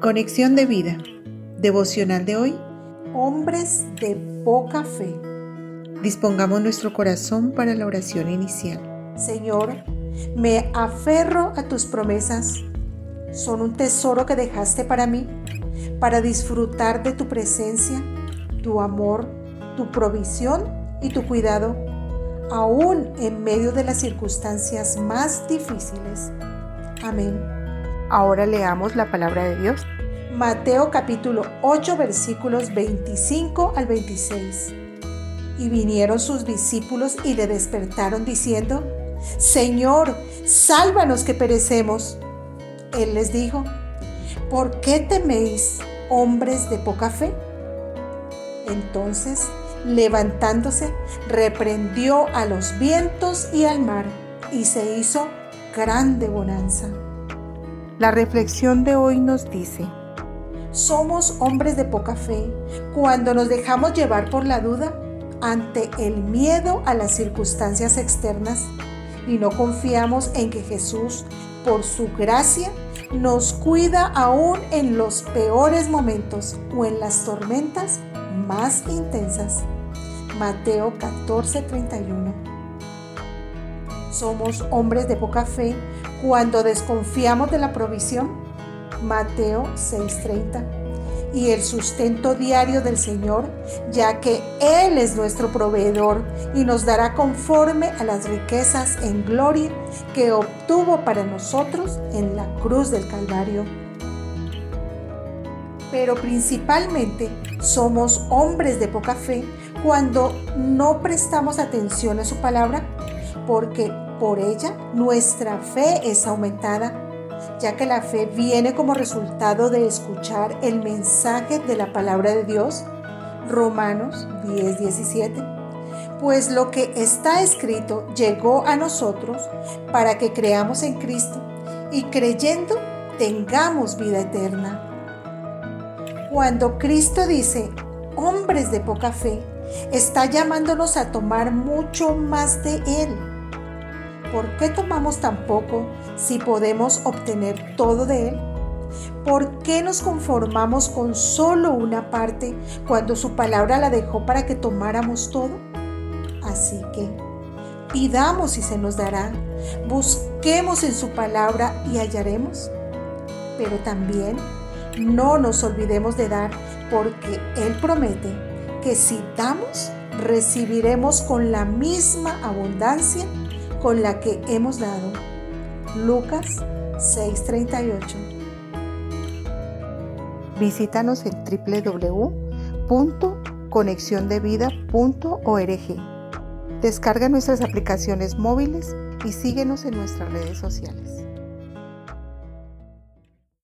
Conexión de vida. Devocional de hoy. Hombres de poca fe. Dispongamos nuestro corazón para la oración inicial. Señor, me aferro a tus promesas. Son un tesoro que dejaste para mí, para disfrutar de tu presencia, tu amor, tu provisión y tu cuidado, aún en medio de las circunstancias más difíciles. Amén. Ahora leamos la palabra de Dios. Mateo capítulo 8 versículos 25 al 26. Y vinieron sus discípulos y le despertaron diciendo, Señor, sálvanos que perecemos. Él les dijo, ¿por qué teméis, hombres de poca fe? Entonces, levantándose, reprendió a los vientos y al mar, y se hizo grande bonanza. La reflexión de hoy nos dice, somos hombres de poca fe cuando nos dejamos llevar por la duda ante el miedo a las circunstancias externas y no confiamos en que Jesús, por su gracia, nos cuida aún en los peores momentos o en las tormentas más intensas. Mateo 14:31 Somos hombres de poca fe cuando desconfiamos de la provisión, Mateo 6:30, y el sustento diario del Señor, ya que Él es nuestro proveedor y nos dará conforme a las riquezas en gloria que obtuvo para nosotros en la cruz del Calvario. Pero principalmente somos hombres de poca fe cuando no prestamos atención a su palabra, porque por ella, nuestra fe es aumentada, ya que la fe viene como resultado de escuchar el mensaje de la palabra de Dios. Romanos 10, 17. Pues lo que está escrito llegó a nosotros para que creamos en Cristo y creyendo tengamos vida eterna. Cuando Cristo dice, hombres de poca fe, está llamándonos a tomar mucho más de Él ¿por qué tomamos tan poco si podemos obtener todo de Él? ¿Por qué nos conformamos con solo una parte cuando su palabra la dejó para que tomáramos todo? Así que pidamos y se nos dará, busquemos en su palabra y hallaremos. Pero también no nos olvidemos de dar porque Él promete que si damos, recibiremos con la misma abundancia con la que hemos dado. Lucas 6:38. Visítanos en www.conexiondevida.org. Descarga nuestras aplicaciones móviles y síguenos en nuestras redes sociales.